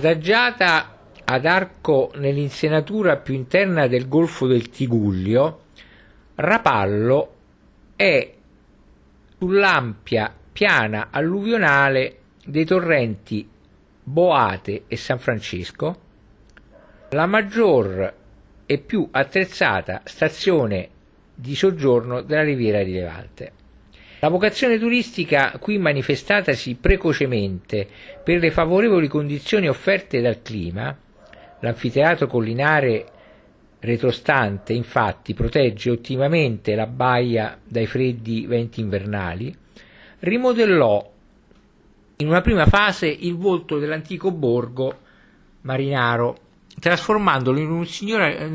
Adagiata ad arco nell'insenatura più interna del golfo del Tigullio, Rapallo è sull'ampia piana alluvionale dei torrenti Boate e San Francesco, la maggior e più attrezzata stazione di soggiorno della riviera di Levante. La vocazione turistica qui manifestatasi precocemente per le favorevoli condizioni offerte dal clima, l'anfiteatro collinare retrostante infatti protegge ottimamente la baia dai freddi venti invernali, rimodellò in una prima fase il volto dell'antico borgo marinaro, trasformandolo in un,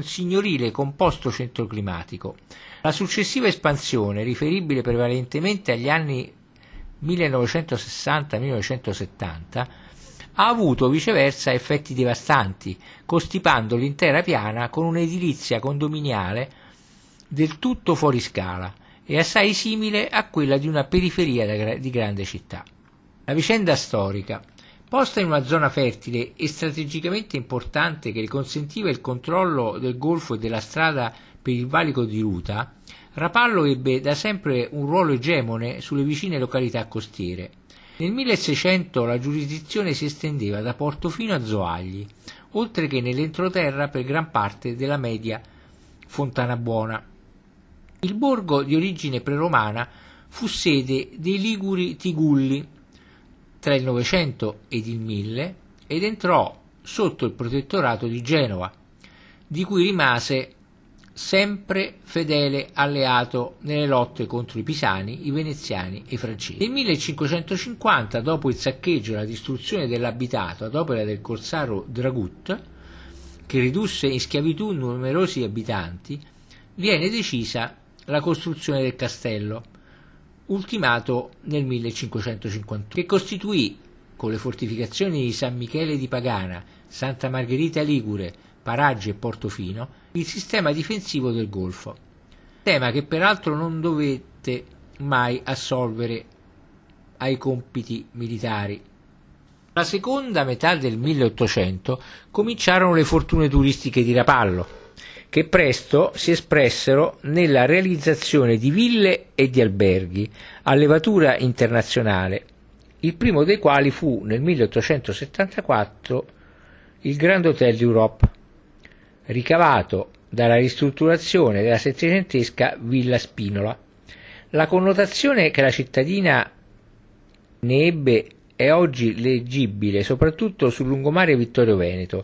signorile composto centro climatico. La successiva espansione, riferibile prevalentemente agli anni 1960-1970, ha avuto viceversa effetti devastanti, costipando l'intera piana con un'edilizia condominiale del tutto fuori scala e assai simile a quella di una periferia di grande città. La vicenda storica, posta in una zona fertile e strategicamente importante che le consentiva il controllo del golfo e della strada per il valico di Ruta, Rapallo ebbe da sempre un ruolo egemone sulle vicine località costiere. Nel 1600 la giurisdizione si estendeva da Portofino a Zoagli, oltre che nell'entroterra per gran parte della media Fontana Buona. Il borgo di origine preromana fu sede dei Liguri Tigulli tra il Novecento ed il Mille ed entrò sotto il protettorato di Genova, di cui rimase sempre fedele alleato nelle lotte contro i pisani, i veneziani e i francesi. Nel 1550, dopo il saccheggio e la distruzione dell'abitato ad opera del corsaro Dragut, che ridusse in schiavitù numerosi abitanti, viene decisa la costruzione del castello, ultimato nel 1551, che costituì, con le fortificazioni di San Michele di Pagana, Santa Margherita Ligure, Paraggi e Portofino, il sistema difensivo del Golfo, tema che peraltro non dovette mai assolvere ai compiti militari. La seconda metà del 1800 cominciarono le fortune turistiche di Rapallo, che presto si espressero nella realizzazione di ville e di alberghi a levatura internazionale, il primo dei quali fu nel 1874 il Grand Hotel d'Europe ricavato dalla ristrutturazione della settecentesca Villa Spinola. La connotazione che la cittadina ne ebbe è oggi leggibile soprattutto sul lungomare Vittorio Veneto,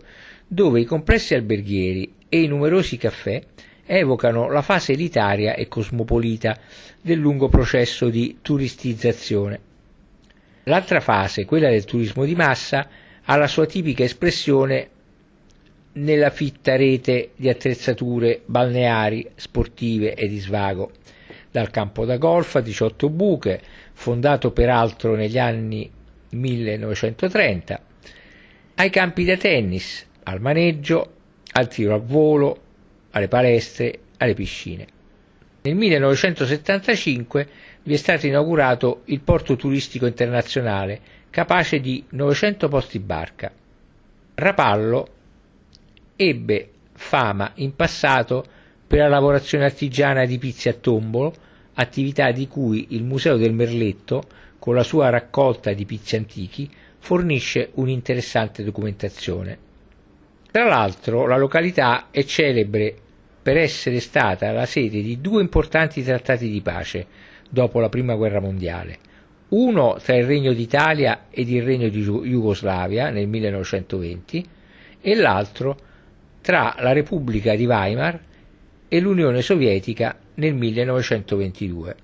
dove i complessi alberghieri e i numerosi caffè evocano la fase elitaria e cosmopolita del lungo processo di turistizzazione. L'altra fase, quella del turismo di massa, ha la sua tipica espressione nella fitta rete di attrezzature balneari, sportive e di svago, dal campo da golf a 18 buche, fondato peraltro negli anni 1930, ai campi da tennis, al maneggio, al tiro a volo, alle palestre, alle piscine. Nel 1975 vi è stato inaugurato il porto turistico internazionale capace di 900 posti barca. Rapallo ebbe fama in passato per la lavorazione artigiana di pizzi a tombolo, attività di cui il Museo del Merletto, con la sua raccolta di pizzi antichi, fornisce un'interessante documentazione. Tra l'altro la località è celebre per essere stata la sede di due importanti trattati di pace dopo la Prima Guerra Mondiale, uno tra il Regno d'Italia ed il Regno di Jugoslavia nel 1920 e l'altro tra la Repubblica di Weimar e l'Unione Sovietica nel 1922.